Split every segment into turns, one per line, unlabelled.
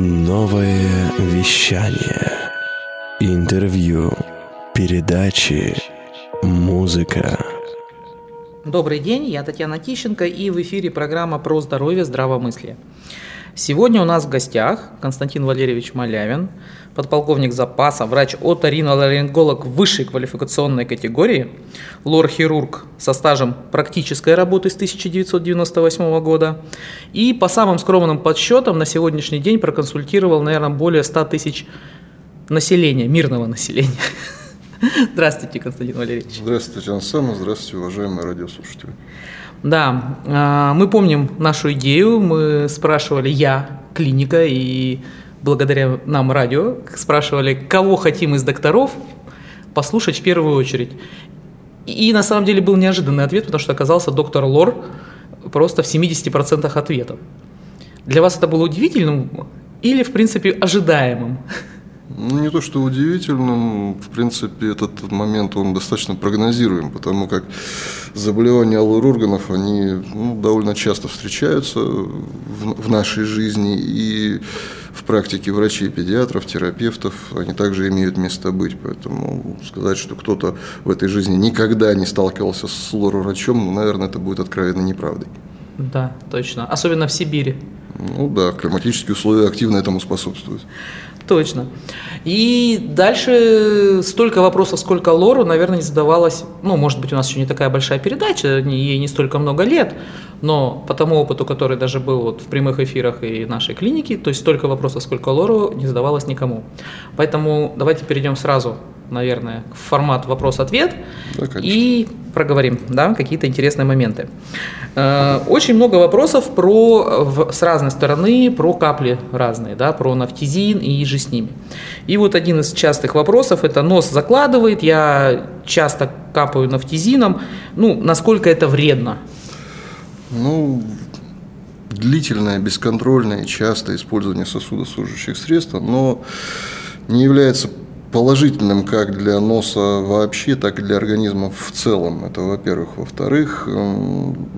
Новое вещание. Интервью. Передачи. Музыка.
Добрый день, я Татьяна Тищенко и в эфире программа про здоровье, здравомыслие. Сегодня у нас в гостях Константин Валерьевич Малявин, подполковник запаса, врач-оториноларинголог высшей квалификационной категории, лор-хирург со стажем практической работы с 1998 года и по самым скромным подсчетам на сегодняшний день проконсультировал, наверное, более 100 тысяч населения, мирного населения. Здравствуйте, Константин Валерьевич.
Здравствуйте, Александровна. Здравствуйте, уважаемые радиослушатели.
Да, а, мы помним нашу идею, мы спрашивали, я, клиника, и благодаря нам радио, спрашивали, кого хотим из докторов послушать в первую очередь. И на самом деле был неожиданный ответ, потому что оказался доктор Лор просто в 70% ответов. Для вас это было удивительным или, в принципе, ожидаемым?
Ну, не то, что удивительным, в принципе, этот момент, он достаточно прогнозируем, потому как заболевания аллорорганов, они ну, довольно часто встречаются в, в нашей жизни, и в практике врачей, педиатров, терапевтов они также имеют место быть. Поэтому сказать, что кто-то в этой жизни никогда не сталкивался с лор-врачом, ну, наверное, это будет откровенно неправдой.
Да, точно. Особенно в Сибири.
Ну да, климатические условия активно этому способствуют.
Точно. И дальше столько вопросов, сколько лору, наверное, не задавалось. Ну, может быть, у нас еще не такая большая передача, ей не столько много лет, но по тому опыту, который даже был вот в прямых эфирах и нашей клиники, то есть столько вопросов, сколько лору, не задавалось никому. Поэтому давайте перейдем сразу наверное, формат вопрос-ответ да, и проговорим да, какие-то интересные моменты. Э, очень много вопросов про, в, с разной стороны про капли разные, да, про нафтизин и же с ними. И вот один из частых вопросов – это нос закладывает, я часто капаю нафтизином. Ну, насколько это вредно?
Ну, длительное, бесконтрольное частое использование сосудосужащих средств, но не является положительным как для носа вообще, так и для организма в целом. Это во-первых. Во-вторых, эм,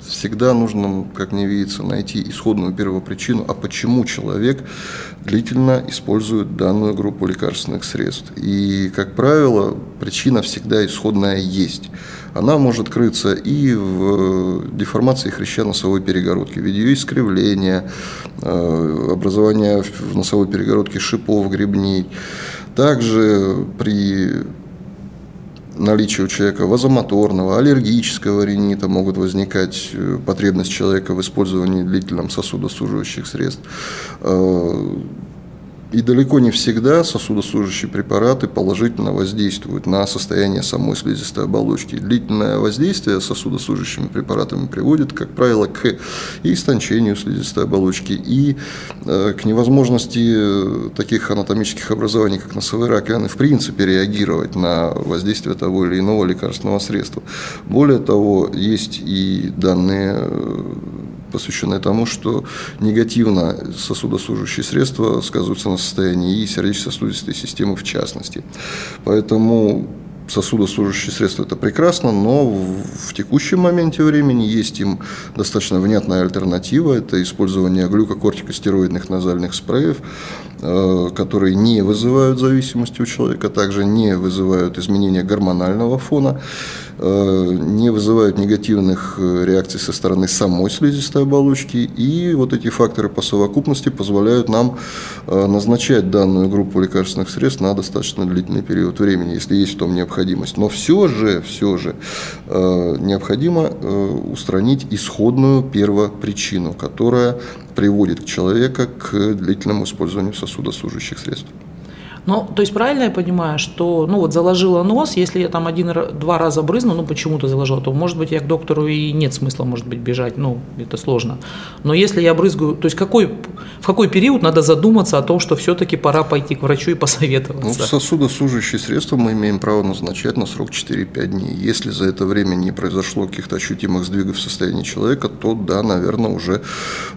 всегда нужно, как мне видится, найти исходную первопричину, а почему человек длительно использует данную группу лекарственных средств. И, как правило, причина всегда исходная есть. Она может крыться и в деформации хряща-носовой перегородки, в виде ее искривления, э, образования в носовой перегородке шипов, гребней, также при наличии у человека вазомоторного, аллергического ринита могут возникать э, потребность человека в использовании длительном сосудосуживающих средств. Э, и далеко не всегда сосудосужащие препараты положительно воздействуют на состояние самой слизистой оболочки. Длительное воздействие сосудосужащими препаратами приводит, как правило, к истончению слизистой оболочки и э, к невозможности таких анатомических образований, как носовые раковины, в принципе реагировать на воздействие того или иного лекарственного средства. Более того, есть и данные э, посвященная тому, что негативно сосудосужащие средства сказываются на состоянии и сердечно-сосудистой системы в частности. Поэтому сосудосужащие средства – это прекрасно, но в, в текущем моменте времени есть им достаточно внятная альтернатива. Это использование глюкокортикостероидных назальных спреев, э, которые не вызывают зависимости у человека, также не вызывают изменения гормонального фона. Э, не вызывают негативных э, реакций со стороны самой слизистой оболочки. И вот эти факторы по совокупности позволяют нам э, назначать данную группу лекарственных средств на достаточно длительный период времени, если есть в том необходимость. Но все же, все же необходимо устранить исходную первопричину, которая приводит человека к длительному использованию сосудосужащих средств.
Ну, то есть правильно я понимаю, что, ну вот заложила нос, если я там один-два раза брызну, ну почему-то заложила, то может быть я к доктору и нет смысла, может быть, бежать, ну это сложно. Но если я брызгаю, то есть какой, в какой период надо задуматься о том, что все-таки пора пойти к врачу и посоветоваться?
Ну, сосудосужащие средства мы имеем право назначать на срок 4-5 дней. Если за это время не произошло каких-то ощутимых сдвигов в состоянии человека, то да, наверное, уже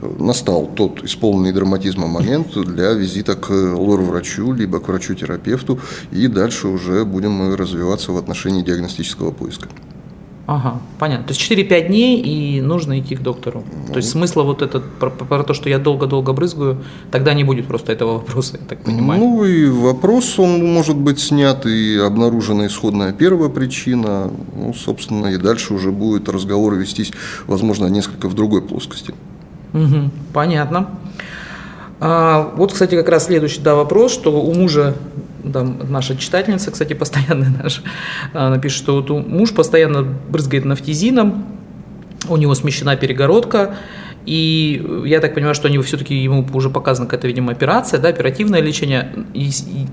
настал тот исполненный драматизма момент для визита к лор-врачу, либо к врачу врачу-терапевту, и дальше уже будем мы развиваться в отношении диагностического поиска.
Ага, понятно. То есть 4-5 дней и нужно идти к доктору. То есть смысла вот этот про, про то, что я долго-долго брызгаю, тогда не будет просто этого вопроса, я так понимаю.
Ну и вопрос, он может быть снят, и обнаружена исходная первая причина. Ну, собственно, и дальше уже будет разговор вестись, возможно, несколько в другой плоскости.
Угу, понятно. А, вот, кстати, как раз следующий да, вопрос, что у мужа там наша читательница, кстати, постоянная наша, она пишет, что вот муж постоянно брызгает нафтизином, у него смещена перегородка, и я так понимаю, что они все-таки ему уже показана какая-то, видимо, операция, да, оперативное лечение. И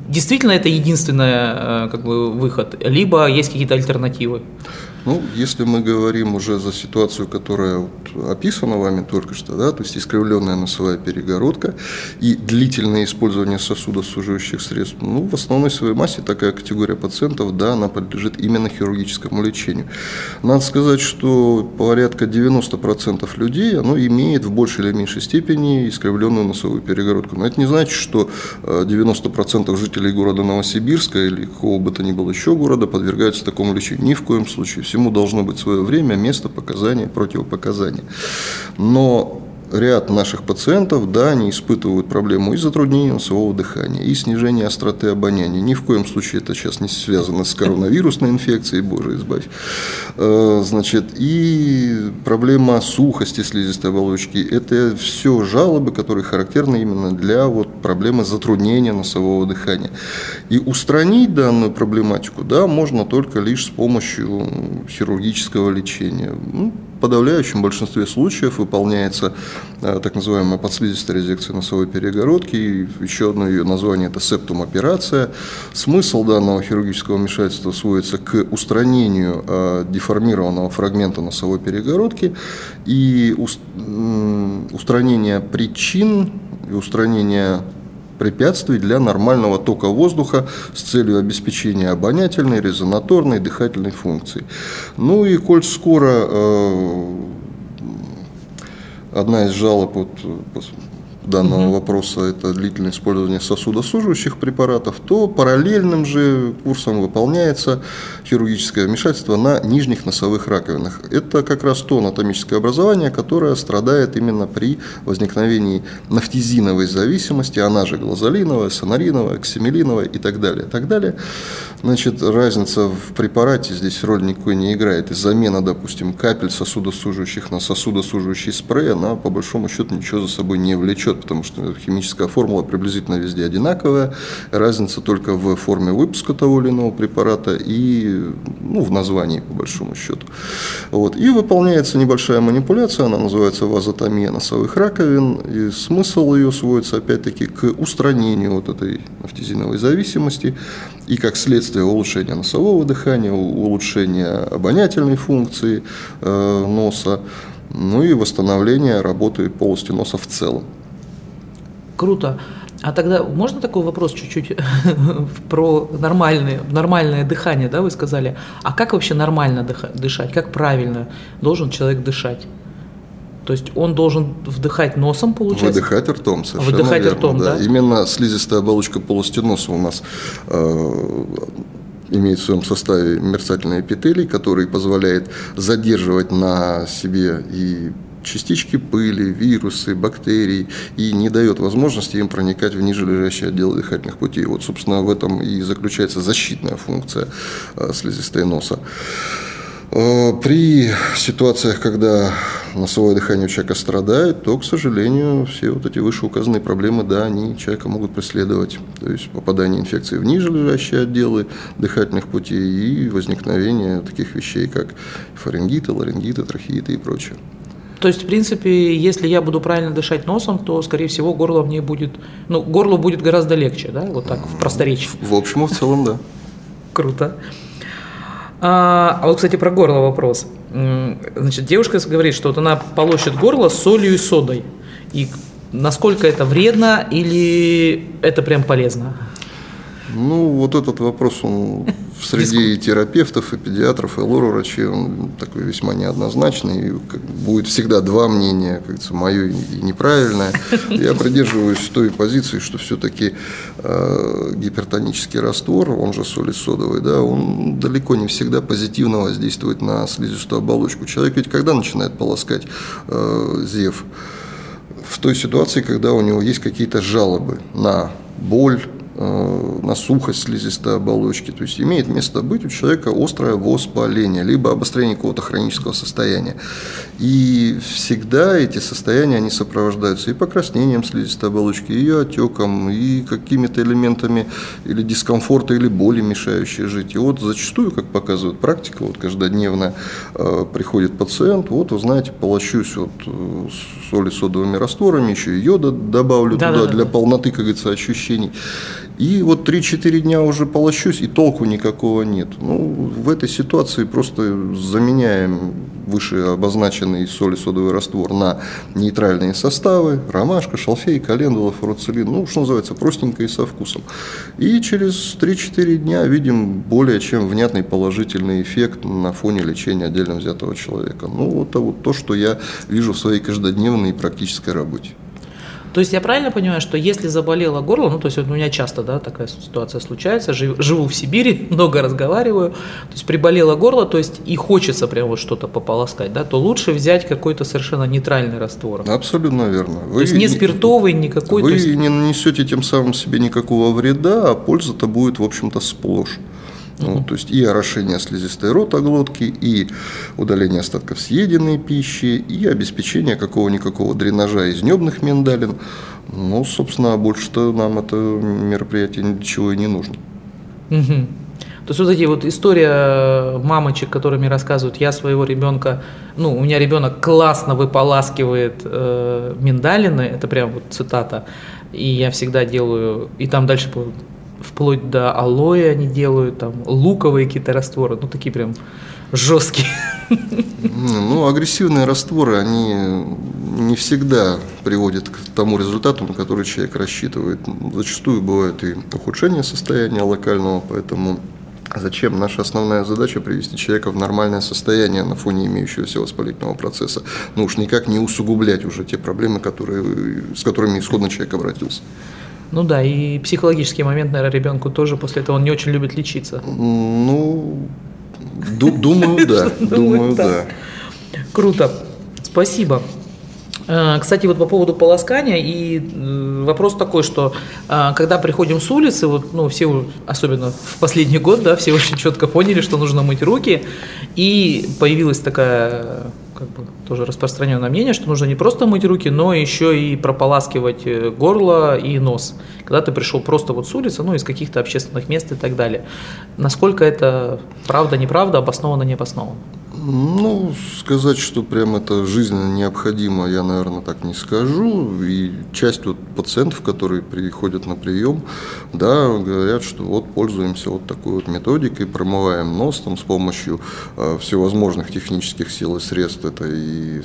действительно это единственный э, как бы, выход, либо есть какие-то альтернативы?
Ну, если мы говорим уже за ситуацию, которая вот описана вами только что, да, то есть искривленная носовая перегородка и длительное использование сосудосуживающих средств, ну, в основной своей массе такая категория пациентов, да, она подлежит именно хирургическому лечению. Надо сказать, что порядка 90% людей, оно имеет в большей или меньшей степени искривленную носовую перегородку. Но это не значит, что 90% э, жителей города Новосибирска или какого бы то ни было еще города подвергаются такому лечению. Ни в коем случае. Все всему должно быть свое время, место, показания, противопоказания. Но ряд наших пациентов, да, они испытывают проблему и затруднения носового дыхания, и снижения остроты обоняния. Ни в коем случае это сейчас не связано с коронавирусной инфекцией, боже избавь. Э, значит, и проблема сухости слизистой оболочки – это все жалобы, которые характерны именно для вот проблемы затруднения носового дыхания. И устранить данную проблематику, да, можно только лишь с помощью хирургического лечения. Ну, подавляющем большинстве случаев выполняется э, так называемая подслизистая резекция носовой перегородки. И еще одно ее название – это септум-операция. Смысл данного хирургического вмешательства сводится к устранению э, деформированного фрагмента носовой перегородки и устранение причин и устранение препятствий для нормального тока воздуха с целью обеспечения обонятельной, резонаторной, дыхательной функции. Ну и коль скоро э, одна из жалоб вот, данного угу. вопроса это длительное использование сосудосуживающих препаратов, то параллельным же курсом выполняется хирургическое вмешательство на нижних носовых раковинах. Это как раз то анатомическое образование, которое страдает именно при возникновении нафтизиновой зависимости, она же глазолиновая, сонариновая, оксимелиновая и так далее. И так далее. Значит, разница в препарате здесь роль никакой не играет. И замена, допустим, капель сосудосуживающих на сосудосуживающий спрей, она по большому счету ничего за собой не влечет потому что химическая формула приблизительно везде одинаковая. Разница только в форме выпуска того или иного препарата и ну, в названии, по большому счету. Вот. И выполняется небольшая манипуляция, она называется вазотомия носовых раковин, и смысл ее сводится опять-таки к устранению вот этой нафтизиновой зависимости и как следствие улучшения носового дыхания, улучшения обонятельной функции э, носа, ну и восстановления работы полости носа в целом.
Круто. А тогда можно такой вопрос чуть-чуть про нормальное, нормальное дыхание, да, вы сказали. А как вообще нормально дышать? Как правильно должен человек дышать? То есть он должен вдыхать носом, получается?
Выдыхать ртом, совершенно
Выдыхать
верно,
ртом, да.
да. Именно слизистая оболочка полости носа у нас э, имеет в своем составе мерцательный эпителий, который позволяет задерживать на себе и частички пыли, вирусы, бактерии и не дает возможности им проникать в ниже лежащие отделы дыхательных путей. Вот, собственно, в этом и заключается защитная функция э, слизистой носа. Э, при ситуациях, когда носовое дыхание у человека страдает, то, к сожалению, все вот эти вышеуказанные проблемы, да, они человека могут преследовать. То есть попадание инфекции в ниже лежащие отделы дыхательных путей и возникновение таких вещей, как фарингиты, ларингиты, трахеиты и прочее.
То есть, в принципе, если я буду правильно дышать носом, то, скорее всего, горло мне будет, ну, горло будет гораздо легче, да, вот так, в просторечии.
В общем и в целом, да.
Круто. А, а вот, кстати, про горло вопрос. Значит, девушка говорит, что вот она полощет горло солью и содой. И насколько это вредно или это прям полезно?
Ну, вот этот вопрос, он среди Диску. терапевтов, и педиатров, и лор-врачей он такой весьма неоднозначный. И будет всегда два мнения, как говорится, мое и неправильное. Я придерживаюсь той позиции, что все-таки э, гипертонический раствор, он же соли содовый, да, он далеко не всегда позитивно воздействует на слизистую оболочку. Человек ведь когда начинает полоскать э, зев? В той ситуации, когда у него есть какие-то жалобы на боль, на сухость слизистой оболочки. То есть имеет место быть у человека острое воспаление, либо обострение какого-то хронического состояния. И всегда эти состояния, они сопровождаются и покраснением слизистой оболочки, и отеком, и какими-то элементами или дискомфорта, или боли, мешающие жить. И вот зачастую, как показывает практика, вот каждодневно э, приходит пациент, вот, вы знаете, полощусь вот э, соли содовыми растворами, еще и йода добавлю да, туда да, для да. полноты, как говорится, ощущений. И вот 3-4 дня уже полощусь, и толку никакого нет. Ну, в этой ситуации просто заменяем выше обозначенный соли содовый раствор на нейтральные составы, ромашка, шалфей, календула, фуруцилин, ну, что называется, простенько и со вкусом. И через 3-4 дня видим более чем внятный положительный эффект на фоне лечения отдельно взятого человека. Ну, это вот то, что я вижу в своей каждодневной практической работе.
То есть я правильно понимаю, что если заболело горло, ну то есть вот у меня часто да, такая ситуация случается, живу в Сибири, много разговариваю, то есть приболело горло, то есть и хочется прям вот что-то пополоскать, да, то лучше взять какой-то совершенно нейтральный раствор.
Абсолютно верно.
Вы, то есть не спиртовый, никакой.
Вы
есть...
не нанесете тем самым себе никакого вреда, а польза-то будет, в общем-то, сплошь. Ну, то есть и орошение слизистой ротоглотки, и удаление остатков съеденной пищи, и обеспечение какого-никакого дренажа из небных миндалин. Ну, собственно, больше-то нам это мероприятие ничего и не нужно.
Угу. То есть вот эти вот история мамочек, которыми рассказывают, я своего ребенка, ну, у меня ребенок классно выполаскивает э, миндалины, это прям вот цитата, и я всегда делаю, и там дальше вплоть до алоэ они делают, там луковые какие-то растворы, ну такие прям жесткие.
Ну, агрессивные растворы, они не всегда приводят к тому результату, на который человек рассчитывает. Зачастую бывает и ухудшение состояния локального, поэтому Зачем? Наша основная задача привести человека в нормальное состояние на фоне имеющегося воспалительного процесса. Ну уж никак не усугублять уже те проблемы, которые, с которыми исходно человек обратился.
Ну да, и психологический момент, наверное, ребенку тоже после этого он не очень любит лечиться.
Ну, думаю, да. Думаю, да.
Круто. Спасибо. Э, кстати, вот по поводу полоскания, и э, вопрос такой, что э, когда приходим с улицы, вот, ну, все, особенно в последний год, да, все очень четко поняли, что нужно мыть руки, и появилась такая как бы тоже распространенное мнение, что нужно не просто мыть руки, но еще и прополаскивать горло и нос. Когда ты пришел просто вот с улицы, ну, из каких-то общественных мест и так далее. Насколько это правда, неправда, обосновано, не обосновано?
Ну, сказать, что прям это жизненно необходимо, я, наверное, так не скажу. И часть вот пациентов, которые приходят на прием, да, говорят, что вот пользуемся вот такой вот методикой, промываем нос там с помощью э, всевозможных технических сил и средств. Это и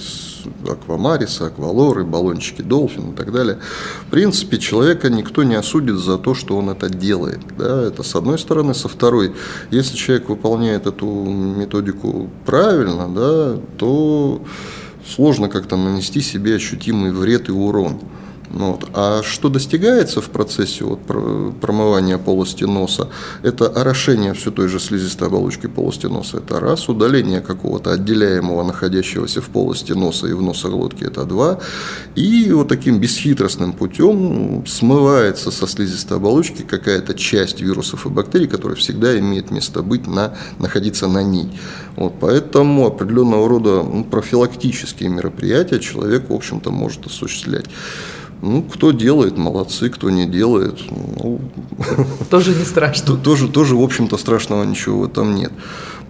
аквамариса, аквалоры, баллончики долфин и так далее. В принципе, человека никто не осудит за то, что он это делает. Да, это с одной стороны. Со второй, если человек выполняет эту методику правильно, правильно, да, то сложно как-то нанести себе ощутимый вред и урон. Ну вот. А что достигается в процессе вот промывания полости носа, это орошение все той же слизистой оболочки полости носа, это раз, удаление какого-то отделяемого, находящегося в полости носа и в носоглотке, это два, и вот таким бесхитростным путем смывается со слизистой оболочки какая-то часть вирусов и бактерий, которая всегда имеет место быть, на, находиться на ней. Вот, поэтому определенного рода ну, профилактические мероприятия человек, в общем-то, может осуществлять. Ну, кто делает, молодцы, кто не делает, ну,
тоже не страшно.
Тоже, тоже, в общем-то, страшного ничего в этом нет.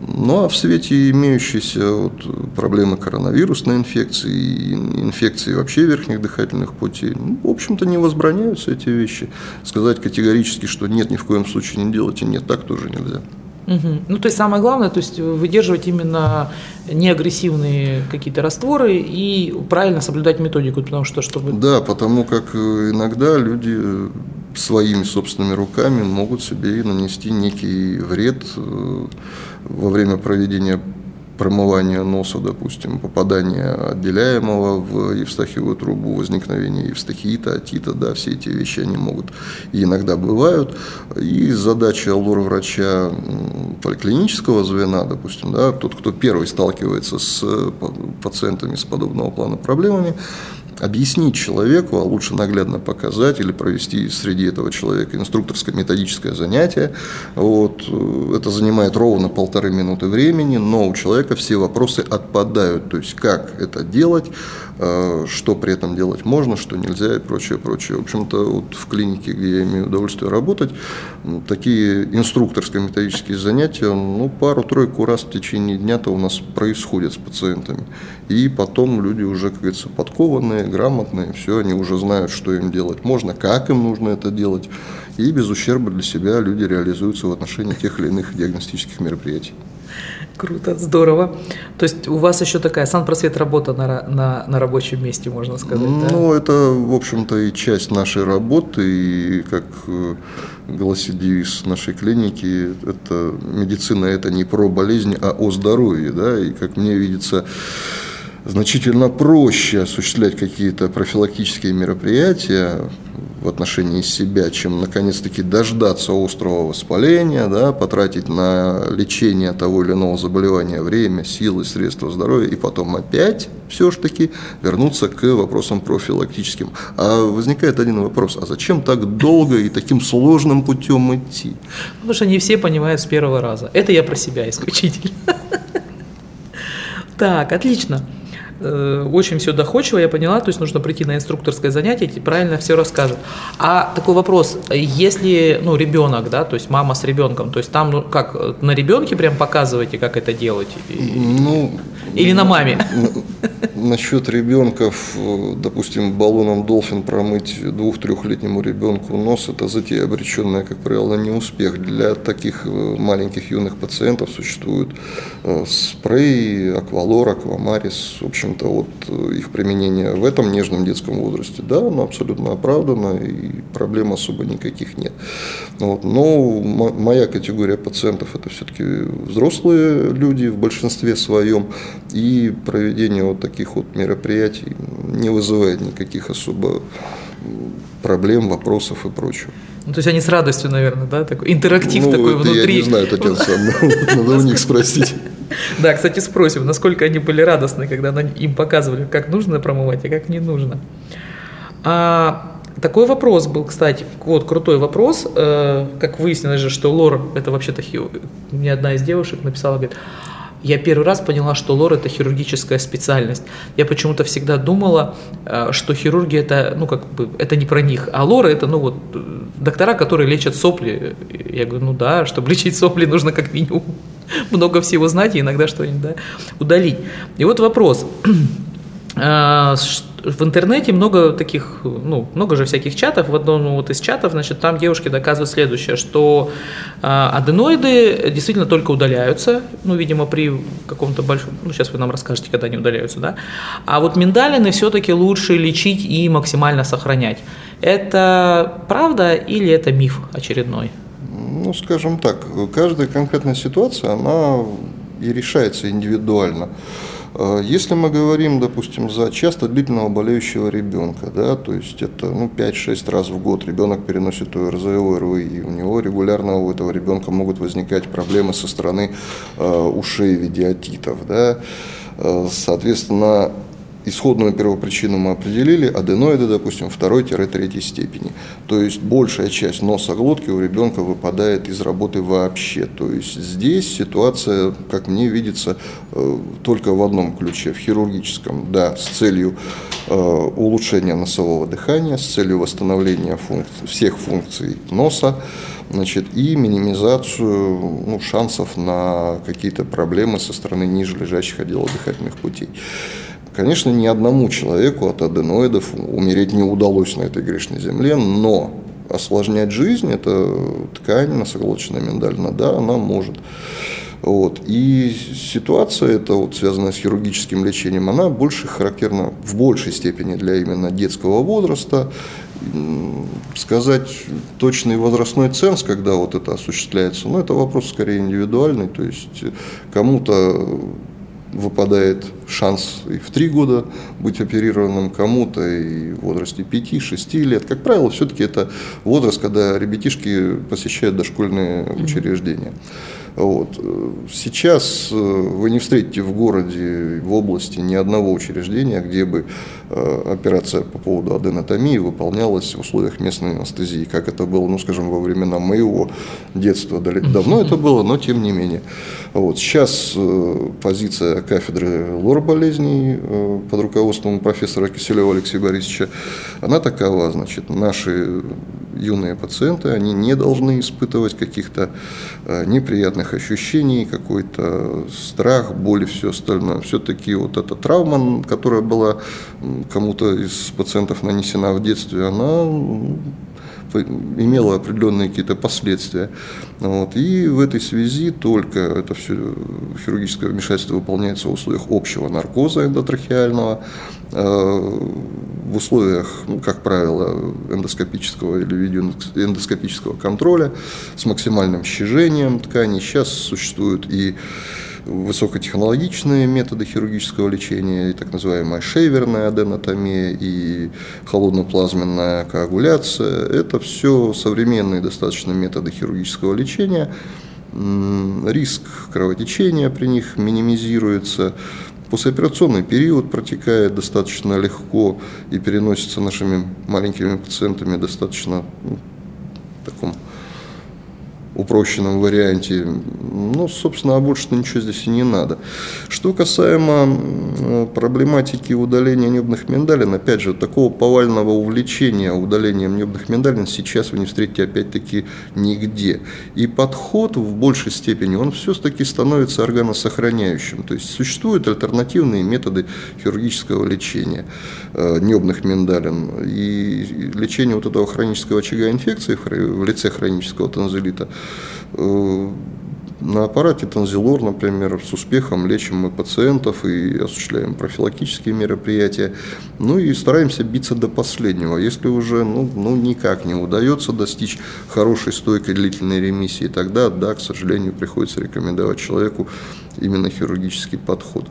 Ну, а в свете имеющейся вот проблемы коронавирусной инфекции, инфекции вообще верхних дыхательных путей, ну, в общем-то, не возбраняются эти вещи. Сказать категорически, что нет, ни в коем случае не делайте, нет, так тоже нельзя.
Угу. Ну, то есть самое главное, то есть выдерживать именно неагрессивные какие-то растворы и правильно соблюдать методику, потому что чтобы...
Да, потому как э, иногда люди своими собственными руками могут себе нанести некий вред э, во время проведения промывания носа, допустим, попадание отделяемого в евстахиевую трубу, возникновение евстахиита, атита, да, все эти вещи, они могут и иногда бывают. И задача лор-врача поликлинического звена, допустим, да, тот, кто первый сталкивается с пациентами с подобного плана проблемами, объяснить человеку, а лучше наглядно показать или провести среди этого человека инструкторское методическое занятие. Вот. Это занимает ровно полторы минуты времени, но у человека все вопросы отпадают. То есть, как это делать, э, что при этом делать можно, что нельзя и прочее, прочее. В общем-то, вот в клинике, где я имею удовольствие работать, такие инструкторско-методические занятия, ну, пару-тройку раз в течение дня-то у нас происходят с пациентами. И потом люди уже, как говорится, подкованные, грамотные, все, они уже знают, что им делать можно, как им нужно это делать. И без ущерба для себя люди реализуются в отношении тех или иных диагностических мероприятий.
Круто, здорово. То есть у вас еще такая санпросвет работа на, на, на рабочем месте, можно сказать,
Ну, да? это, в общем-то, и часть нашей работы, и как э, гласит девиз нашей клиники, это медицина это не про болезни, а о здоровье, да, и как мне видится, значительно проще осуществлять какие-то профилактические мероприятия в отношении себя, чем наконец-таки дождаться острого воспаления, да, потратить на лечение того или иного заболевания время, силы, средства здоровья и потом опять все-таки вернуться к вопросам профилактическим. А возникает один вопрос, а зачем так долго и таким сложным путем идти?
Потому что не все понимают с первого раза. Это я про себя исключительно. Так, отлично. Э, очень все доходчиво, я поняла, то есть нужно прийти на инструкторское занятие, и правильно все расскажут. А такой вопрос, если, ну, ребенок, да, то есть мама с ребенком, то есть там, ну, как, на ребенке прям показываете, как это делать? Ну, Или на маме?
Насчет ребенков, допустим, баллоном долфин промыть двух-трехлетнему ребенку нос, это затея обреченная, как правило, не успех. Для таких э, маленьких юных пациентов существуют э, спрей, аквалор, аквамарис, в общем, общем-то, вот э, их применение в этом нежном детском возрасте, да, оно абсолютно оправдано, и проблем особо никаких нет. Вот. Но моя категория пациентов – это все-таки взрослые люди в большинстве своем, и проведение вот таких вот мероприятий не вызывает никаких особо проблем, вопросов и прочего.
Ну, то есть они с радостью, наверное, да, такой интерактив ну, такой внутри.
Я не знаю, Татьяна надо у них спросить.
Да, кстати, спросим, насколько они были радостны, когда им показывали, как нужно промывать, а как не нужно. А, такой вопрос был, кстати, вот крутой вопрос, э, как выяснилось же, что лор, это вообще-то, мне одна из девушек написала, говорит, я первый раз поняла, что лор – это хирургическая специальность. Я почему-то всегда думала, э, что хирурги – это, ну, как бы, это не про них, а лор – это, ну, вот, доктора, которые лечат сопли. Я говорю, ну да, чтобы лечить сопли, нужно как минимум много всего знать и иногда что-нибудь да, удалить. И вот вопрос. А, в интернете много таких, ну, много же всяких чатов. В одном вот из чатов, значит, там девушки доказывают следующее, что э, аденоиды действительно только удаляются, ну, видимо, при каком-то большом, ну, сейчас вы нам расскажете, когда они удаляются, да. А вот миндалины все-таки лучше лечить и максимально сохранять. Это правда или это миф очередной?
Ну, скажем так, каждая конкретная ситуация, она и решается индивидуально. Э, если мы говорим, допустим, за часто длительного болеющего ребенка, да, то есть это ну, 5-6 раз в год ребенок переносит ОРЗ, ОРВИ, и у него регулярно у этого ребенка могут возникать проблемы со стороны э, ушей в виде отитов. Да. Э, соответственно, исходную первопричину мы определили, аденоиды, допустим, второй-третьей степени. То есть большая часть носа глотки у ребенка выпадает из работы вообще. То есть здесь ситуация, как мне видится, э, только в одном ключе, в хирургическом, да, с целью э, улучшения носового дыхания, с целью восстановления функций, всех функций носа, значит, и минимизацию ну, шансов на какие-то проблемы со стороны ниже лежащих отделов дыхательных путей. Конечно, ни одному человеку от аденоидов умереть не удалось на этой грешной земле, но осложнять жизнь, это ткань носоглоточная миндалина, да, она может. Вот. И ситуация, это вот связанная с хирургическим лечением, она больше характерна в большей степени для именно детского возраста. сказать точный возрастной ценз, когда вот это осуществляется, ну, это вопрос скорее индивидуальный, то есть кому-то выпадает шанс и в три года быть оперированным кому-то, и в возрасте 5-6 лет. Как правило, все-таки это возраст, когда ребятишки посещают дошкольные учреждения. Вот. Сейчас э, вы не встретите в городе, в области ни одного учреждения, где бы э, операция по поводу аденотомии выполнялась в условиях местной анестезии, как это было, ну, скажем, во времена моего детства. Давно это было, но тем не менее. Вот. Сейчас э, позиция кафедры лор-болезней под руководством профессора Киселева Алексея Борисовича, она такова, значит, наши юные пациенты, они не должны испытывать каких-то неприятных ощущений, какой-то страх, боль и все остальное. Все-таки вот эта травма, которая была кому-то из пациентов нанесена в детстве, она имела определенные какие-то последствия. Вот. И в этой связи только это все хирургическое вмешательство выполняется в условиях общего наркоза эндотрахеального, э, в условиях, ну, как правило, эндоскопического или видеоэндоскопического контроля с максимальным щажением тканей. Сейчас существуют и высокотехнологичные методы хирургического лечения, и так называемая шейверная аденотомия, и холодноплазменная коагуляция. Это все современные достаточно методы хирургического лечения. Риск кровотечения при них минимизируется. Послеоперационный период протекает достаточно легко и переносится нашими маленькими пациентами достаточно ну, таком упрощенном варианте. Ну, собственно, а больше ничего здесь и не надо. Что касаемо проблематики удаления небных миндалин, опять же, такого повального увлечения удалением небных миндалин сейчас вы не встретите опять-таки нигде. И подход в большей степени, он все-таки становится органосохраняющим. То есть существуют альтернативные методы хирургического лечения э, небных миндалин. И лечение вот этого хронического очага инфекции в лице хронического танзелита – Э, на аппарате Танзилор, например, с успехом лечим мы пациентов и осуществляем профилактические мероприятия. Ну и стараемся биться до последнего. Если уже ну, ну, никак не удается достичь хорошей, стойкой, длительной ремиссии, тогда, да, к сожалению, приходится рекомендовать человеку именно хирургический подход.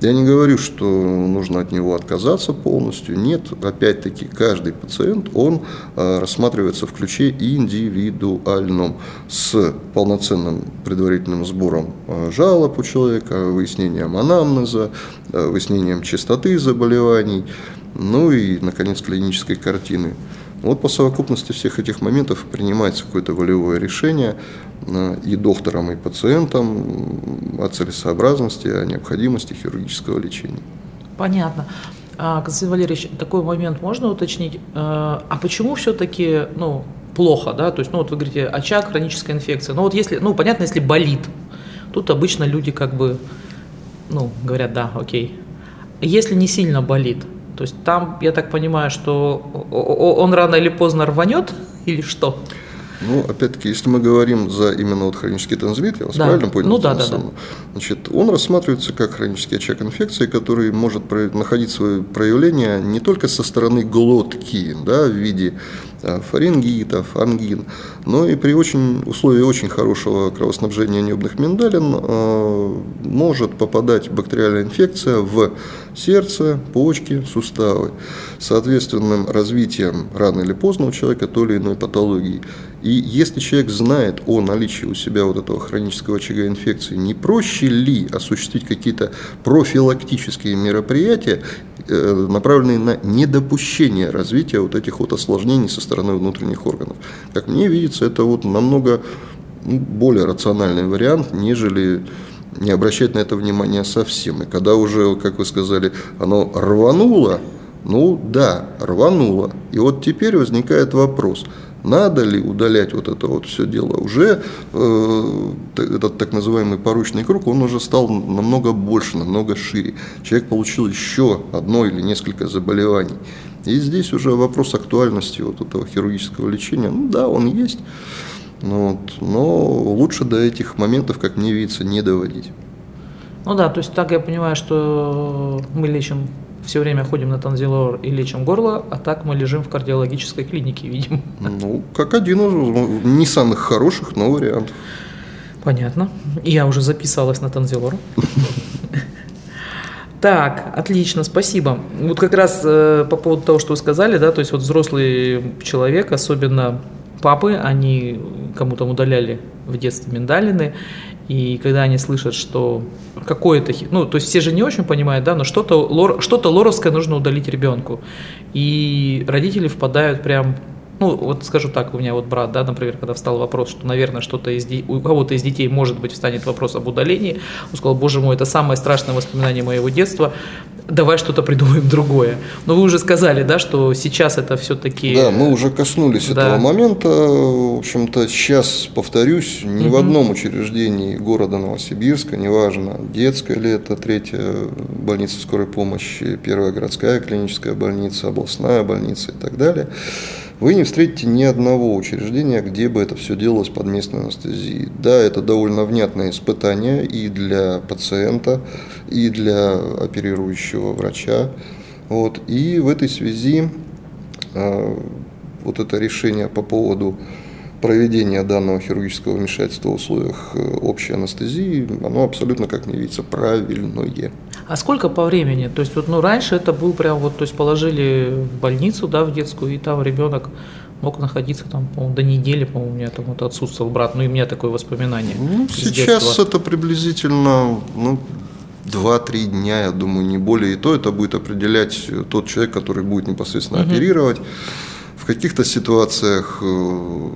Я не говорю, что нужно от него отказаться полностью. Нет, опять-таки, каждый пациент, он э, рассматривается в ключе индивидуальном, с полноценным предварительным сбором э, жалоб у человека, выяснением анамнеза, э, выяснением частоты заболеваний, ну и, наконец, клинической картины. Вот по совокупности всех этих моментов принимается какое-то волевое решение э, и доктором, и пациентом о целесообразности, о необходимости хирургического лечения.
Понятно. А, Константин Валерьевич, такой момент можно уточнить? Э, а почему все-таки ну, плохо, да? То есть, ну вот вы говорите, очаг, хроническая инфекция. Ну вот если, ну понятно, если болит, тут обычно люди как бы, ну, говорят, да, окей. Если не сильно болит, то есть там, я так понимаю, что он рано или поздно рванет или что?
Ну, опять-таки, если мы говорим за именно вот хронический танзелит, я вас да. правильно понял?
Ну да, да, да.
Значит, он рассматривается как хронический очаг инфекции, который может находить свое проявление не только со стороны глотки, да, в виде фарингитов, ангин. Но и при очень, условии очень хорошего кровоснабжения небных миндалин э, может попадать бактериальная инфекция в сердце, почки, суставы, соответственным развитием рано или поздно у человека той или иной патологии. И если человек знает о наличии у себя вот этого хронического очага инфекции, не проще ли осуществить какие-то профилактические мероприятия, э, направленные на недопущение развития вот этих вот осложнений со стороны внутренних органов? Как мне видится, это вот намного ну, более рациональный вариант, нежели не обращать на это внимание совсем. И когда уже, как вы сказали, оно рвануло, ну да, рвануло. И вот теперь возникает вопрос, надо ли удалять вот это вот все дело. Уже э, этот так называемый поручный круг, он уже стал намного больше, намного шире. Человек получил еще одно или несколько заболеваний. И здесь уже вопрос актуальности вот этого хирургического лечения, ну да, он есть, вот, но лучше до этих моментов, как мне видится, не доводить.
Ну да, то есть так я понимаю, что мы лечим все время ходим на танзилор и лечим горло, а так мы лежим в кардиологической клинике, видим.
Ну, как один из не самых хороших, но вариантов.
Понятно. Я уже записалась на танзилор. Так, отлично, спасибо. Вот как раз э, по поводу того, что вы сказали, да, то есть вот взрослый человек, особенно папы, они кому-то удаляли в детстве миндалины, и когда они слышат, что какое-то, ну, то есть все же не очень понимают, да, но что-то, лор, что-то лоровское нужно удалить ребенку. И родители впадают прям ну, вот скажу так, у меня вот брат, да, например, когда встал вопрос, что, наверное, что-то из у кого-то из детей, может быть, встанет вопрос об удалении, он сказал, боже мой, это самое страшное воспоминание моего детства, давай что-то придумаем другое. Но вы уже сказали, да, что сейчас это все-таки...
Да, мы уже коснулись да. этого момента. В общем-то, сейчас, повторюсь, ни угу. в одном учреждении города Новосибирска, неважно, детская ли это, третья больница скорой помощи, первая городская клиническая больница, областная больница и так далее, вы не встретите ни одного учреждения, где бы это все делалось под местной анестезией. Да, это довольно внятное испытание и для пациента, и для оперирующего врача. Вот. И в этой связи э, вот это решение по поводу проведения данного хирургического вмешательства в условиях э, общей анестезии, оно абсолютно, как мне видится, правильное.
А сколько по времени? То есть вот, ну, раньше это был прям вот, то есть положили в больницу, да, в детскую, и там ребенок мог находиться там, по до недели, по-моему, у меня там вот отсутствовал брат, ну и у меня такое воспоминание.
Ну, сейчас детства. это приблизительно, ну, 2-3 дня, я думаю, не более. И то это будет определять тот человек, который будет непосредственно угу. оперировать. В каких-то ситуациях, э,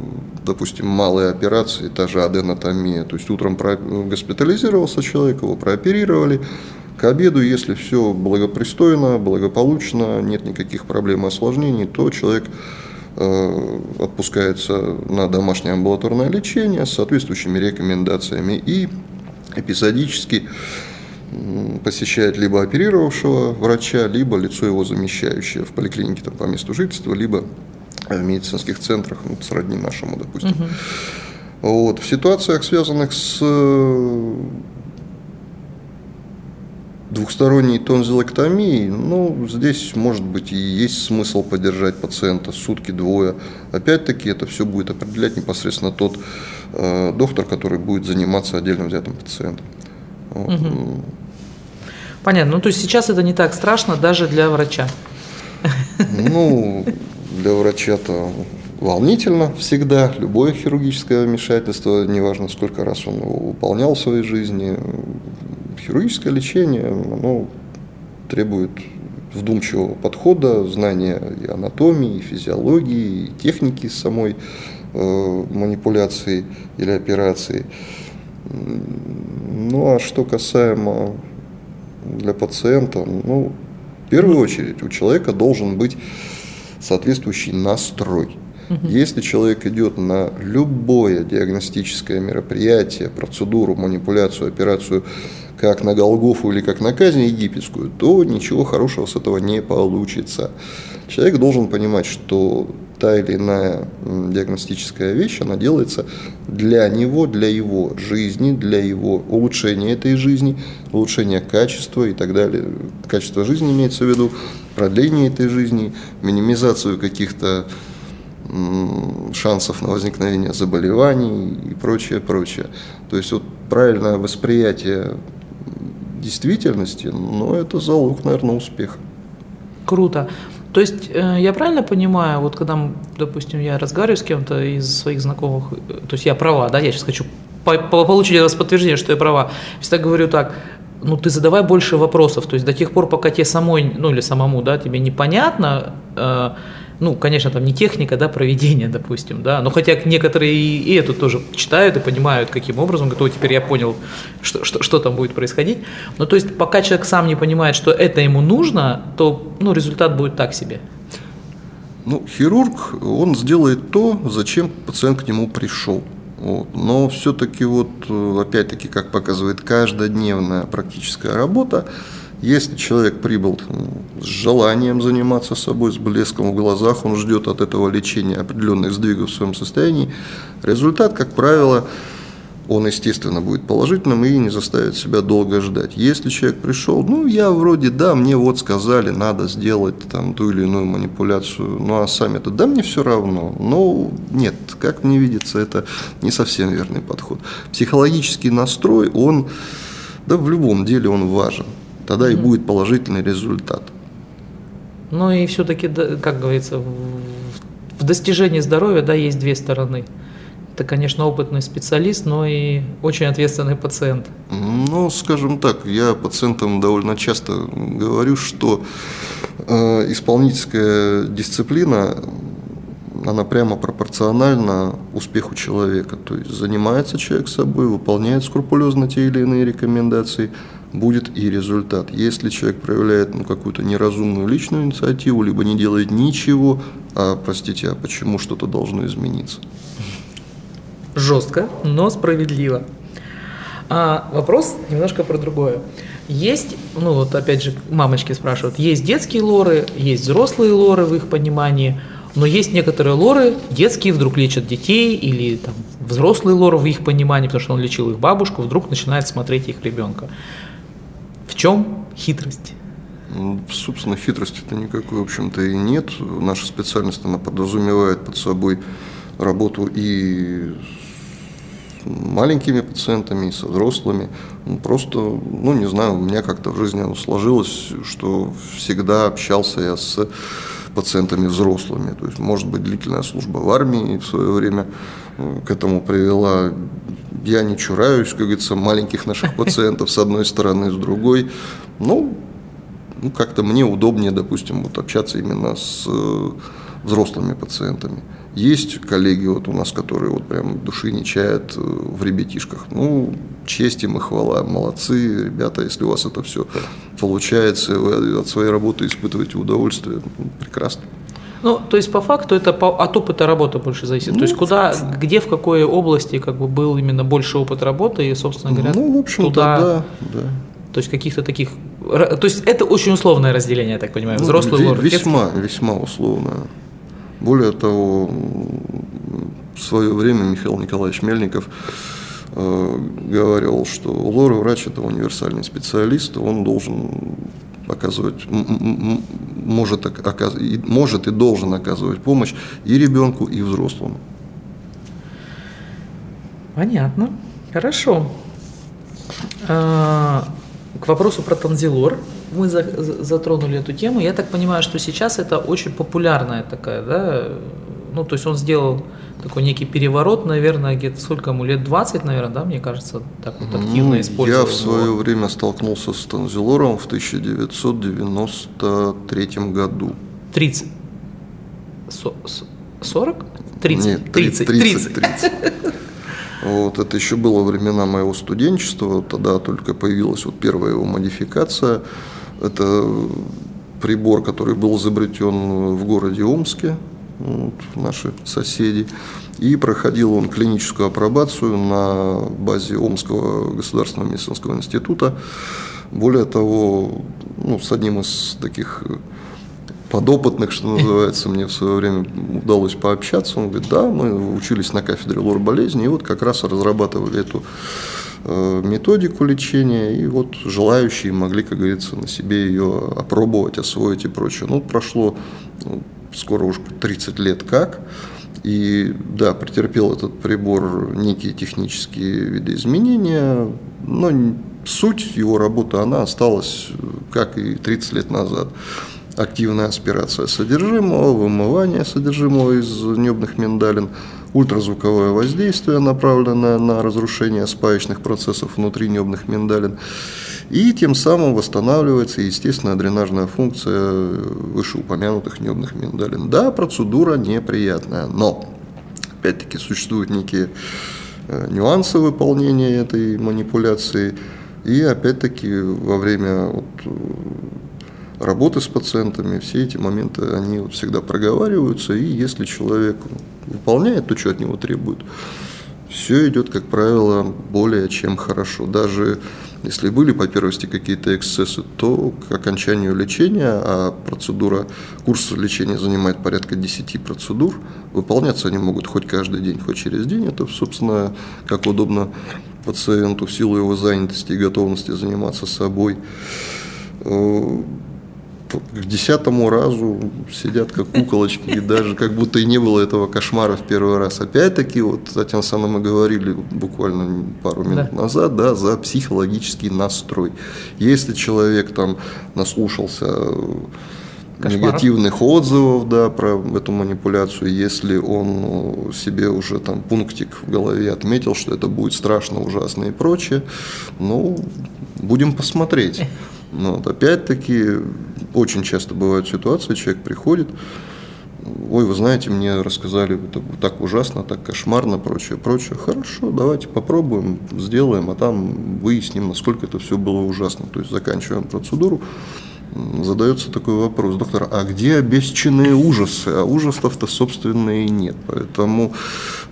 допустим, малые операции, та же аденотомия, то есть утром госпитализировался человек, его прооперировали, к обеду, если все благопристойно, благополучно, нет никаких проблем и осложнений, то человек э, отпускается на домашнее амбулаторное лечение с соответствующими рекомендациями и эпизодически посещает либо оперировавшего врача, либо лицо его замещающее в поликлинике там, по месту жительства, либо в медицинских центрах, ну, сродни нашему, допустим. Угу. Вот. В ситуациях, связанных с э, двухсторонней тонзиллэктомией, ну, здесь, может быть, и есть смысл поддержать пациента сутки-двое. Опять-таки, это все будет определять непосредственно тот э, доктор, который будет заниматься отдельно взятым пациентом. Вот. Угу.
Понятно. Ну, то есть сейчас это не так страшно даже для врача.
Ну, для врача-то волнительно всегда. Любое хирургическое вмешательство, неважно сколько раз он его выполнял в своей жизни, хирургическое лечение, оно требует вдумчивого подхода, знания и анатомии, и физиологии, и техники самой э, манипуляции или операции. Ну а что касаемо для пациента, ну, в первую очередь у человека должен быть соответствующий настрой. Если человек идет на любое диагностическое мероприятие, процедуру, манипуляцию, операцию, как на Голгофу или как на казнь египетскую, то ничего хорошего с этого не получится. Человек должен понимать, что та или иная диагностическая вещь, она делается для него, для его жизни, для его улучшения этой жизни, улучшения качества и так далее. Качество жизни имеется в виду, продление этой жизни, минимизацию каких-то шансов на возникновение заболеваний и прочее, прочее. То есть вот правильное восприятие действительности, но это залог, наверное, успеха.
Круто. То есть э, я правильно понимаю, вот когда, допустим, я разговариваю с кем-то из своих знакомых, э, то есть я права, да, я сейчас хочу получить подтверждение, что я права. Всегда говорю так, ну ты задавай больше вопросов, то есть до тех пор, пока тебе самой, ну или самому, да, тебе непонятно, э, ну, конечно, там не техника, да, проведения, допустим, да, но хотя некоторые и это тоже читают и понимают, каким образом, говорят, теперь я понял, что, что, что там будет происходить, но то есть пока человек сам не понимает, что это ему нужно, то, ну, результат будет так себе.
Ну, хирург, он сделает то, зачем пациент к нему пришел. Вот. Но все-таки вот, опять-таки, как показывает каждодневная практическая работа, если человек прибыл с желанием заниматься собой, с блеском в глазах, он ждет от этого лечения определенных сдвигов в своем состоянии, результат, как правило, он, естественно, будет положительным и не заставит себя долго ждать. Если человек пришел, ну, я вроде, да, мне вот сказали, надо сделать там ту или иную манипуляцию, ну, а сами-то, да, мне все равно. Но нет, как мне видится, это не совсем верный подход. Психологический настрой, он, да, в любом деле он важен. Тогда и будет положительный результат.
Ну и все-таки, как говорится, в достижении здоровья, да, есть две стороны – это, конечно, опытный специалист, но и очень ответственный пациент.
Ну, скажем так, я пациентам довольно часто говорю, что э, исполнительская дисциплина она прямо пропорциональна успеху человека. То есть занимается человек собой, выполняет скрупулезно те или иные рекомендации, будет и результат. Если человек проявляет ну, какую-то неразумную личную инициативу, либо не делает ничего, а, простите, а почему что-то должно измениться?
жестко, но справедливо. А вопрос немножко про другое. Есть, ну вот опять же, мамочки спрашивают, есть детские лоры, есть взрослые лоры в их понимании, но есть некоторые лоры, детские вдруг лечат детей, или там взрослые лоры в их понимании, потому что он лечил их бабушку, вдруг начинает смотреть их ребенка. Чем хитрость?
Ну, собственно, хитрости-то никакой, в общем-то, и нет. Наша специальность, она подразумевает под собой работу и маленькими пациентами, и со взрослыми. Ну, просто, ну, не знаю, у меня как-то в жизни оно сложилось, что всегда общался я с пациентами взрослыми. То есть, может быть, длительная служба в армии в свое время к этому привела. Я не чураюсь, как говорится, маленьких наших пациентов с одной стороны, с другой. Ну, ну как-то мне удобнее, допустим, вот общаться именно с э, взрослыми пациентами. Есть коллеги вот у нас, которые вот прям души не чают э, в ребятишках. Ну, честь им и хвала. Молодцы, ребята, если у вас это все получается, вы от своей работы испытываете удовольствие, ну, прекрасно.
Ну, то есть по факту это по, от опыта работы больше зависит. Ну, то есть куда, где, в какой области как бы был именно больше опыт работы и, собственно говоря,
ну, в общем туда, да, да.
То есть каких-то таких, то есть это очень условное разделение, я так понимаю, ну, взрослый ну, лор.
Весьма, весьма условное. Более того, в свое время Михаил Николаевич Мельников э, говорил, что лор-врач – это универсальный специалист, он должен оказывать, может, оказ, может и должен оказывать помощь и ребенку, и взрослому.
Понятно. Хорошо. А, к вопросу про танзилор мы за, затронули эту тему. Я так понимаю, что сейчас это очень популярная такая, да, ну, то есть он сделал такой некий переворот, наверное, где-то сколько ему, лет 20, наверное, да, мне кажется, так вот активно ну, использовал.
Я в свое его. время столкнулся с танзилором в 1993 году.
30? 40? 30?
Нет, 30. 30. 30. 30. Вот, это еще было времена моего студенчества, тогда только появилась вот первая его модификация. Это прибор, который был изобретен в городе Омске, вот, наши соседи. И проходил он клиническую апробацию на базе Омского государственного медицинского института. Более того, ну, с одним из таких подопытных, что называется, мне в свое время удалось пообщаться. Он говорит, да, мы учились на кафедре лор болезни, и вот как раз разрабатывали эту Э, методику лечения, и вот желающие могли, как говорится, на себе ее опробовать, освоить и прочее. Ну, прошло ну, скоро уж 30 лет как, и да, претерпел этот прибор некие технические видоизменения, но суть его работы, она осталась, как и 30 лет назад. Активная аспирация содержимого, вымывание содержимого из небных миндалин – ультразвуковое воздействие, направленное на разрушение спаечных процессов внутри небных миндалин. И тем самым восстанавливается естественная дренажная функция вышеупомянутых небных миндалин. Да, процедура неприятная, но опять-таки существуют некие э, нюансы выполнения этой манипуляции. И опять-таки во время вот, э, работы с пациентами все эти моменты они вот всегда проговариваются. И если человек выполняет то, что от него требуют, все идет, как правило, более чем хорошо. Даже Если были по первости какие-то эксцессы, то к окончанию лечения, а процедура, курс лечения занимает порядка 10 процедур, выполняться они могут хоть каждый день, хоть через день. Это, собственно, как удобно пациенту в силу его занятости и готовности заниматься собой э, к десятому разу сидят как куколочки, и даже как будто и не было этого кошмара в первый раз. Опять-таки, вот Татьяна Санна мы говорили буквально пару минут да. назад, да, за психологический настрой. Если человек там наслушался Кошмаров. негативных отзывов да, про эту манипуляцию, если он себе уже там пунктик в голове отметил, что это будет страшно, ужасно и прочее, ну, будем посмотреть. Но вот, опять-таки, очень часто бывают ситуации, человек приходит, ой, вы знаете, мне рассказали это так ужасно, так кошмарно, прочее, прочее. Хорошо, давайте попробуем, сделаем, а там выясним, насколько это все было ужасно. То есть заканчиваем процедуру, задается такой вопрос, доктор, а где обесченные ужасы? А ужасов-то, собственно, и нет. Поэтому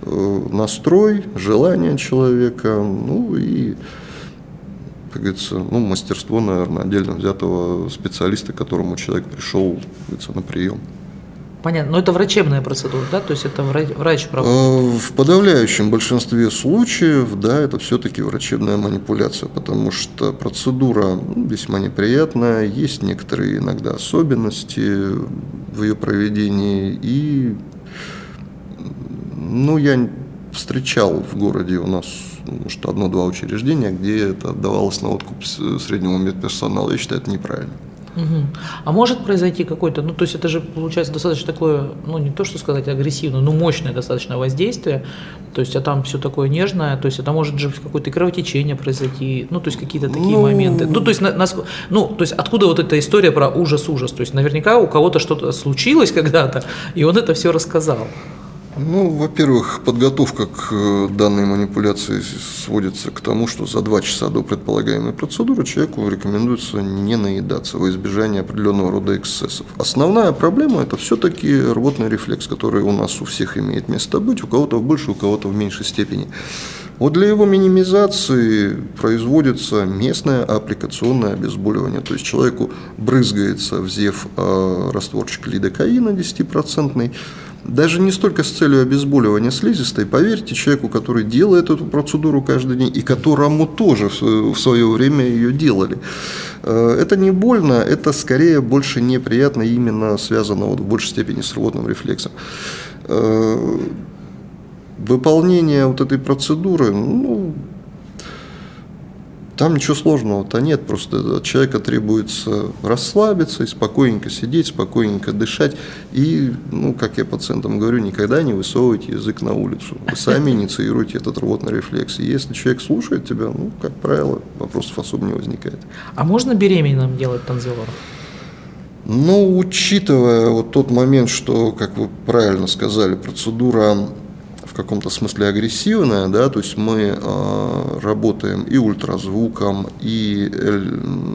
э, настрой, желание человека, ну и как говорится, ну, мастерство, наверное, отдельно взятого специалиста, к которому человек пришел говорится, на прием.
Понятно. Но это врачебная процедура, да? То есть это врач, врач проводит?
Э, в подавляющем большинстве случаев, да, это все-таки врачебная манипуляция, потому что процедура ну, весьма неприятная, есть некоторые иногда особенности в ее проведении, и ну, я встречал в городе у нас может, одно-два учреждения, где это отдавалось на откуп среднему медперсоналу. Я считаю, это неправильно.
Угу. А может произойти какой-то, ну то есть это же получается достаточно такое, ну не то что сказать агрессивное, но мощное достаточно воздействие, то есть а там все такое нежное, то есть это может же какое-то кровотечение произойти, ну то есть какие-то такие ну... моменты. Ну то есть, на, на, ну то есть откуда вот эта история про ужас-ужас, то есть наверняка у кого-то что-то случилось когда-то, и он это все рассказал.
Ну, во-первых, подготовка к э, данной манипуляции сводится к тому, что за два часа до предполагаемой процедуры человеку рекомендуется не наедаться во избежание определенного рода эксцессов. Основная проблема – это все-таки рвотный рефлекс, который у нас у всех имеет место быть, у кого-то в большей, у кого-то в меньшей степени. Вот для его минимизации производится местное аппликационное обезболивание. То есть человеку брызгается в ЗЕВ э, растворчик лидокаина 10%, даже не столько с целью обезболивания слизистой, поверьте человеку, который делает эту процедуру каждый день и которому тоже в свое время ее делали. Э, это не больно, это скорее больше неприятно, именно связано вот в большей степени с рвотным рефлексом. Э, выполнение вот этой процедуры, ну, там ничего сложного-то нет, просто от человека требуется расслабиться и спокойненько сидеть, спокойненько дышать. И, ну, как я пациентам говорю, никогда не высовывайте язык на улицу. Вы сами инициируете этот рвотный рефлекс. И если человек слушает тебя, ну, как правило, вопросов особо не возникает.
А можно беременным делать танзилор?
Ну, учитывая вот тот момент, что, как вы правильно сказали, процедура каком-то смысле агрессивная, да, то есть мы э, работаем и ультразвуком, и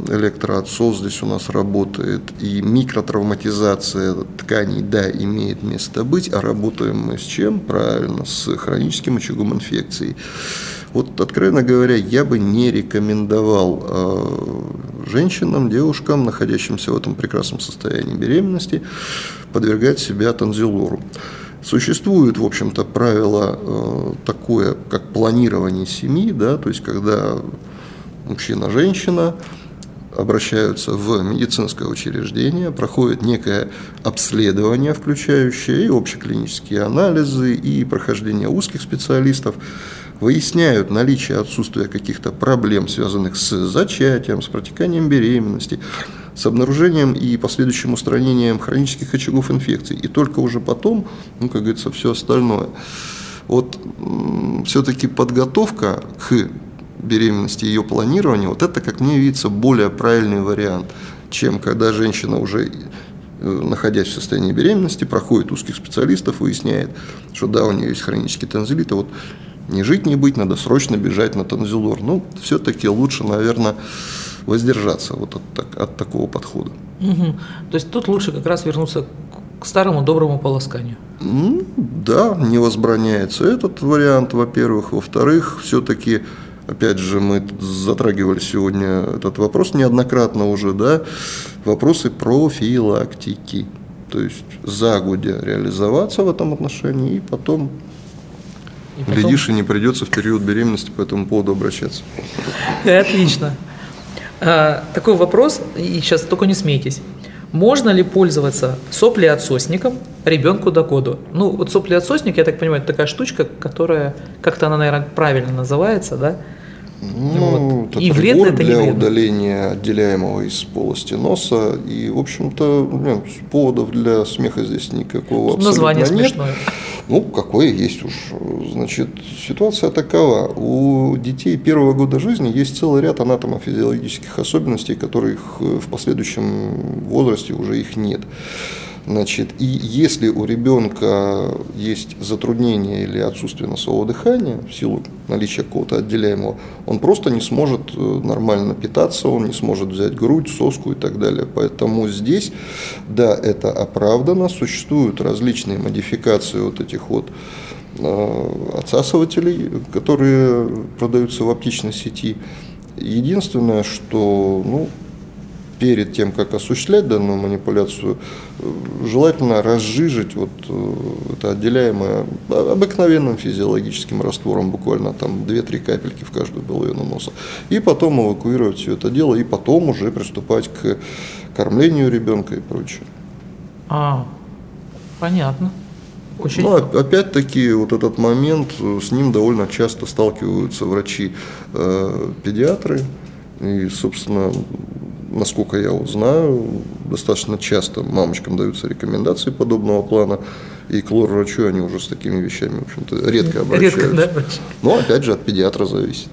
электроотсос здесь у нас работает, и микротравматизация тканей, да, имеет место быть, а работаем мы с чем? Правильно, с хроническим очагом инфекции. Вот, откровенно говоря, я бы не рекомендовал э, женщинам, девушкам, находящимся в этом прекрасном состоянии беременности, подвергать себя танзилору. Существует, в общем-то, правило э, такое, как планирование семьи, да, то есть когда мужчина-женщина обращаются в медицинское учреждение, проходит некое обследование, включающее и общеклинические анализы, и прохождение узких специалистов, выясняют наличие отсутствия каких-то проблем, связанных с зачатием, с протеканием беременности, с обнаружением и последующим устранением хронических очагов инфекций. И только уже потом, ну, как говорится, все остальное. Вот все-таки подготовка к беременности, ее планирование, вот это, как мне видится, более правильный вариант, чем когда женщина уже э, находясь в состоянии беременности, проходит узких специалистов, выясняет, что да, у нее есть хронический танзелит, а вот не жить, не быть, надо срочно бежать на танзелор. Ну, все-таки лучше, наверное, воздержаться вот от, от такого подхода.
Угу. То есть тут лучше как раз вернуться к старому доброму полосканию.
Ну, да, не возбраняется этот вариант, во-первых. Во-вторых, все-таки опять же, мы затрагивали сегодня этот вопрос неоднократно уже, да, вопросы профилактики. То есть загодя реализоваться в этом отношении и потом, и потом... глядишь, и не придется в период беременности по этому поводу обращаться.
Отлично. А, такой вопрос, и сейчас только не смейтесь. Можно ли пользоваться соплеотсосником ребенку до года? Ну, вот соплеотсосник, я так понимаю, это такая штучка, которая, как-то она, наверное, правильно называется, да?
Ну, вот. И вредно это для не вредно. удаления отделяемого из полости носа. И, в общем-то, нет, поводов для смеха здесь никакого абсолютно
Название
нет.
смешное.
Ну, какое есть уж. Значит, ситуация такова. У детей первого года жизни есть целый ряд анатомофизиологических особенностей, которых в последующем возрасте уже их нет. Значит, и если у ребенка есть затруднение или отсутствие носового дыхания в силу наличия какого-то отделяемого, он просто не сможет э, нормально питаться, он не сможет взять грудь, соску и так далее. Поэтому здесь, да, это оправдано, существуют различные модификации вот этих вот э, отсасывателей, которые продаются в оптичной сети. Единственное, что ну, перед тем, как осуществлять данную манипуляцию, э, желательно разжижить вот э, это отделяемое обыкновенным физиологическим раствором, буквально там 2-3 капельки в каждую половину носа, и потом эвакуировать все это дело, и потом уже приступать к кормлению ребенка и прочее.
А, понятно.
Очень... Ну, опять-таки, вот этот момент, э, с ним довольно часто сталкиваются врачи-педиатры, и, собственно, насколько я вот знаю, достаточно часто мамочкам даются рекомендации подобного плана, и к лор-врачу они уже с такими вещами, в общем-то, редко обращаются. Редко, да, Но, опять же, от педиатра зависит.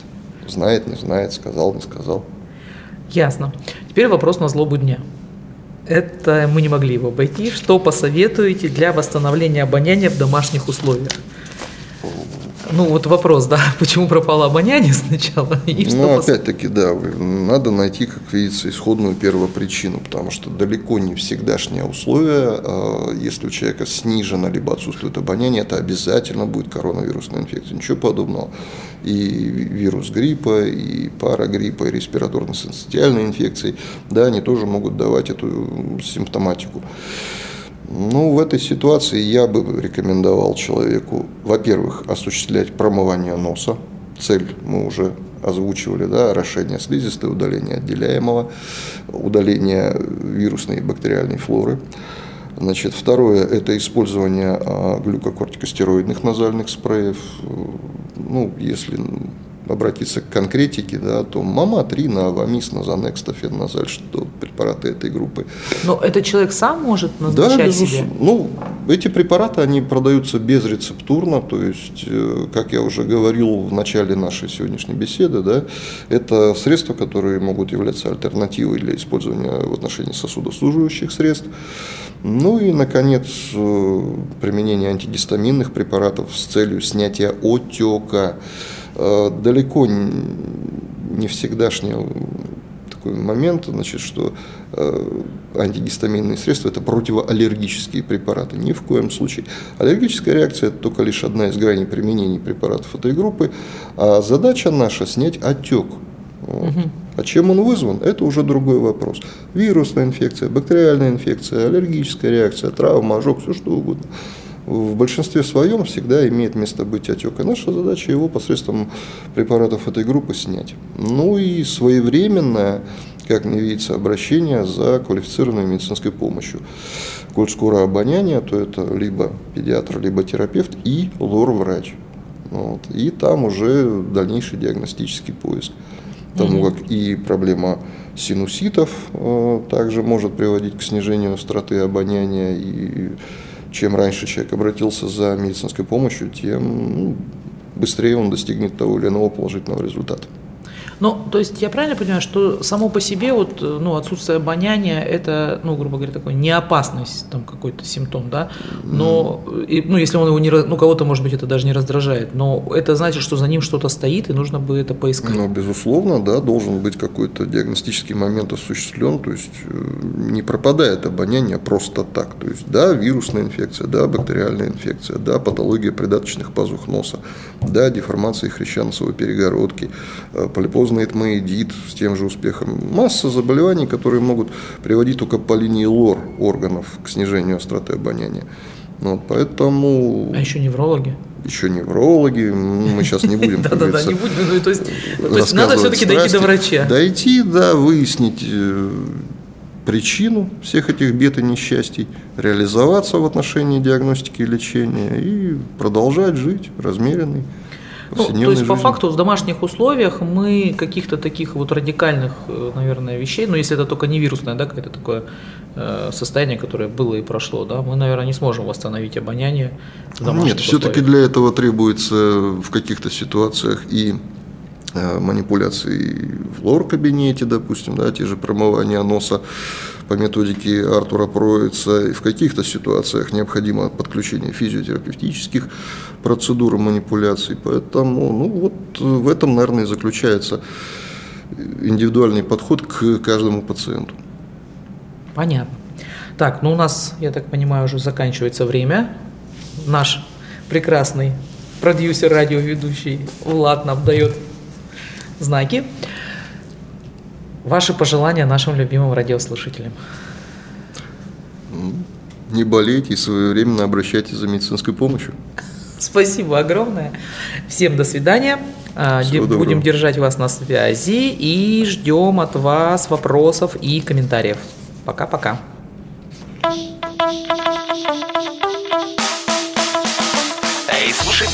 Знает, не знает, сказал, не сказал.
Ясно. Теперь вопрос на злобу дня. Это мы не могли его обойти. Что посоветуете для восстановления обоняния в домашних условиях? Ну, вот вопрос, да, почему пропало обоняние сначала?
И ну, опять-таки, да, надо найти, как видится, исходную первопричину, потому что далеко не всегдашние условия, а если у человека снижено либо отсутствует обоняние, это обязательно будет коронавирусная инфекция, ничего подобного. И вирус гриппа, и парагриппа, и респираторно-синцитиальные инфекции, да, они тоже могут давать эту симптоматику. Ну, в этой ситуации я бы рекомендовал человеку, во-первых, осуществлять промывание носа. Цель мы уже озвучивали, да, орошение слизистой, удаление отделяемого, удаление вирусной и бактериальной флоры. Значит, второе – это использование а, глюкокортикостероидных назальных спреев. Ну, если обратиться к конкретике, да, то мама 3 на Авамис, на Занекс, Тофеннозаль, что препараты этой группы.
Но этот человек сам может назначать да, безус... себе?
Ну, эти препараты, они продаются безрецептурно, то есть, э, как я уже говорил в начале нашей сегодняшней беседы, да, это средства, которые могут являться альтернативой для использования в отношении сосудослужащих средств. Ну и, наконец, э, применение антигистаминных препаратов с целью снятия отека. Э, далеко не всегдашний такой момент, значит, что э, антигистаминные средства – это противоаллергические препараты. Ни в коем случае. Аллергическая реакция – это только лишь одна из граней применения препаратов этой группы. А задача наша – снять отек. Вот. Угу. А чем он вызван, это уже другой вопрос. Вирусная инфекция, бактериальная инфекция, аллергическая реакция, травма, ожог, все что угодно в большинстве своем всегда имеет место быть отек. И наша задача его посредством препаратов этой группы снять. Ну и своевременное, как мне видится, обращение за квалифицированной медицинской помощью. Коль скоро обоняние, то это либо педиатр, либо терапевт и лор-врач. Вот. И там уже дальнейший диагностический поиск. Потому как и проблема синуситов э, также может приводить к снижению остроты обоняния и чем раньше человек обратился за медицинской помощью, тем ну, быстрее он достигнет того или иного положительного результата.
Ну, то есть я правильно понимаю, что само по себе вот, ну, отсутствие обоняния – это, ну, грубо говоря, такой неопасность, там какой-то симптом, да? Но, и, ну, если он его не, ну, кого-то, может быть, это даже не раздражает, но это значит, что за ним что-то стоит, и нужно бы это поискать.
Ну, безусловно, да, должен быть какой-то диагностический момент осуществлен, то есть э, не пропадает обоняние просто так. То есть, да, вирусная инфекция, да, бактериальная инфекция, да, патология придаточных пазух носа, да, деформация хряща-носовой перегородки, э, полипозный этмоидит с тем же успехом. Масса заболеваний, которые могут приводить только по линии лор органов к снижению остроты обоняния. Вот, поэтому...
А еще неврологи?
еще неврологи, мы сейчас не будем.
Да-да-да, не будем, ну, то есть, то есть надо все-таки дойти до врача.
Дойти, да, выяснить э, причину всех этих бед и несчастий, реализоваться в отношении диагностики и лечения и продолжать жить размеренный.
Ну, то есть, жизни. по факту, в домашних условиях мы каких-то таких вот радикальных, э, наверное, вещей, ну, если это только не вирусное, да, какое-то такое э, состояние, которое было и прошло, да, мы, наверное, не сможем восстановить обоняние в домашних
Нет, все-таки для этого требуется в каких-то ситуациях и Э, манипуляций в лор-кабинете, допустим, да, те же промывания носа по методике Артура Проица. И в каких-то ситуациях необходимо подключение физиотерапевтических процедур манипуляций. Поэтому ну, вот в этом, наверное, и заключается индивидуальный подход к каждому пациенту.
Понятно. Так, ну у нас, я так понимаю, уже заканчивается время. Наш прекрасный продюсер, радиоведущий Влад нам дает знаки. Ваши пожелания нашим любимым радиослушателям.
Не болейте и своевременно обращайтесь за медицинской помощью.
Спасибо огромное. Всем до свидания. А, Всего Будем доброго. держать вас на связи и ждем от вас вопросов и комментариев. Пока-пока.